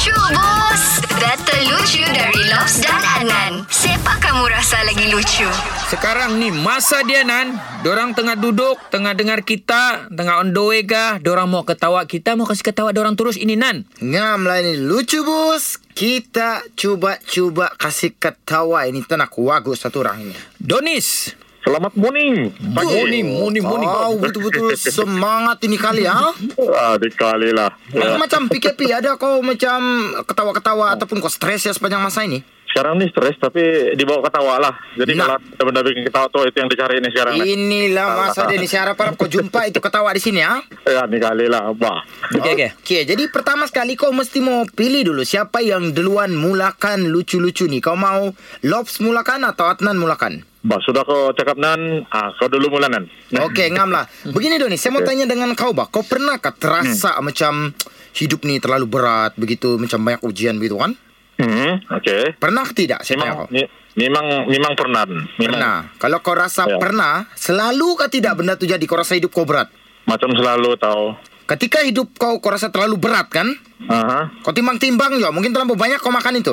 Lucu bos Data lucu dari Lobs dan Adnan Siapa kamu rasa lagi lucu? Sekarang ni masa dia Nan. Diorang tengah duduk Tengah dengar kita Tengah on the way kah. Diorang mau ketawa kita Mau kasih ketawa diorang terus. Ini Nan. Ngam lah ini. Lucu bos. Kita cuba-cuba kasih ketawa. Ini tenang wagu satu orang ini. Donis Selamat morning. Morning Morning Morning Oh, betul-betul semangat ini kali ha. Ah, dikali lah. Ya. Macam PKP ada kau macam ketawa-ketawa ataupun kau stres ya sepanjang masa ini? Sekarang ni stres tapi dibawa ketawa lah. Jadi Nah. kalau ada benda bikin ketawa tuh itu yang dicari ini sekarang. ni. Inilah masa dia ni. Saya harap-harap kau jumpa itu ketawa di sini ha. Ya, dikali lah. Bah. Okey okey Okey, jadi pertama sekali kau mesti mau pilih dulu siapa yang duluan mulakan lucu-lucu ni. Kau mau Lobs mulakan atau Adnan mulakan? Bah, sudah kau cakap nan, ah, kau dulu mula nan. Okey, ngam lah. Begini Doni, saya mau tanya dengan kau bah. Kau pernahkah terasa macam hidup ni terlalu berat begitu, macam banyak ujian begitu kan? Hmm, oke. Pernah tidak saya tanya Memang, kau? ni- memang, memang pernah. Memang, Pernah. Kalau kau rasa Ya. pernah, selalu kah tidak benda tu jadi? Kau rasa hidup kau berat? Macam selalu tahu. Ketika hidup kau kau rasa terlalu berat kan? Aha. Kau timbang-timbang juga. Mungkin terlalu banyak kau makan itu.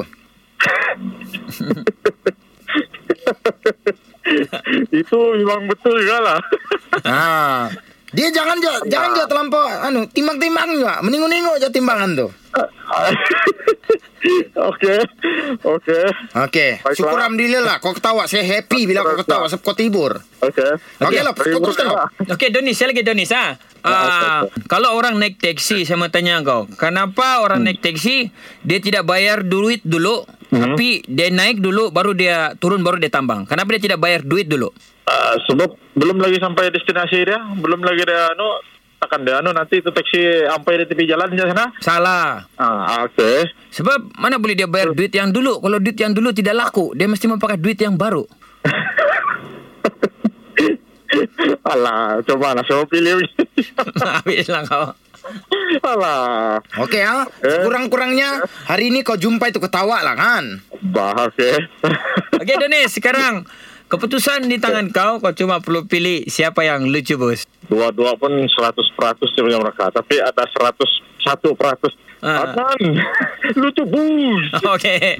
itu memang betul juga lah. Ah. Dia jangan juga, jangan juga terlampau anu, timbang-timbang juga. Meningu-ningu aja timbangan tu. Oke, oke, Okey, Baiklah. syukur alhamdulillah lah. Kau ketawa, saya happy bila kau ketawa sebab kau tibur. oke. Okey lah, kau teruskan lah. Okey Donis Saya lagi Donis ha? Ah, kalau orang naik teksi saya mau tanya kau kenapa orang naik teksi dia tidak bayar duit dulu tapi dia naik dulu baru dia turun baru dia tambang. Kenapa dia tidak bayar duit dulu? Ah, sebab belum lagi sampai destinasi dia, belum lagi dia anu akan dia anu nanti itu taksi sampai di tepi jalan di sana. salah. Ah, oke. sebab mana boleh dia bayar duit yang dulu? Kalau duit yang dulu tidak laku dia mesti memakai duit yang baru. Alah, coba lah mau pilih. habislah kau Alah, Okey ha. Eh. Kurang-kurangnya hari ini kau jumpa itu ketawa lah kan. bah oke. Okey Donis sekarang keputusan di tangan kau kau cuma perlu pilih siapa yang lucu bos Dua-dua pun 100% sebenarnya mereka, tapi ada 101 peratus. Ah. Adnan, lucu bus. Okey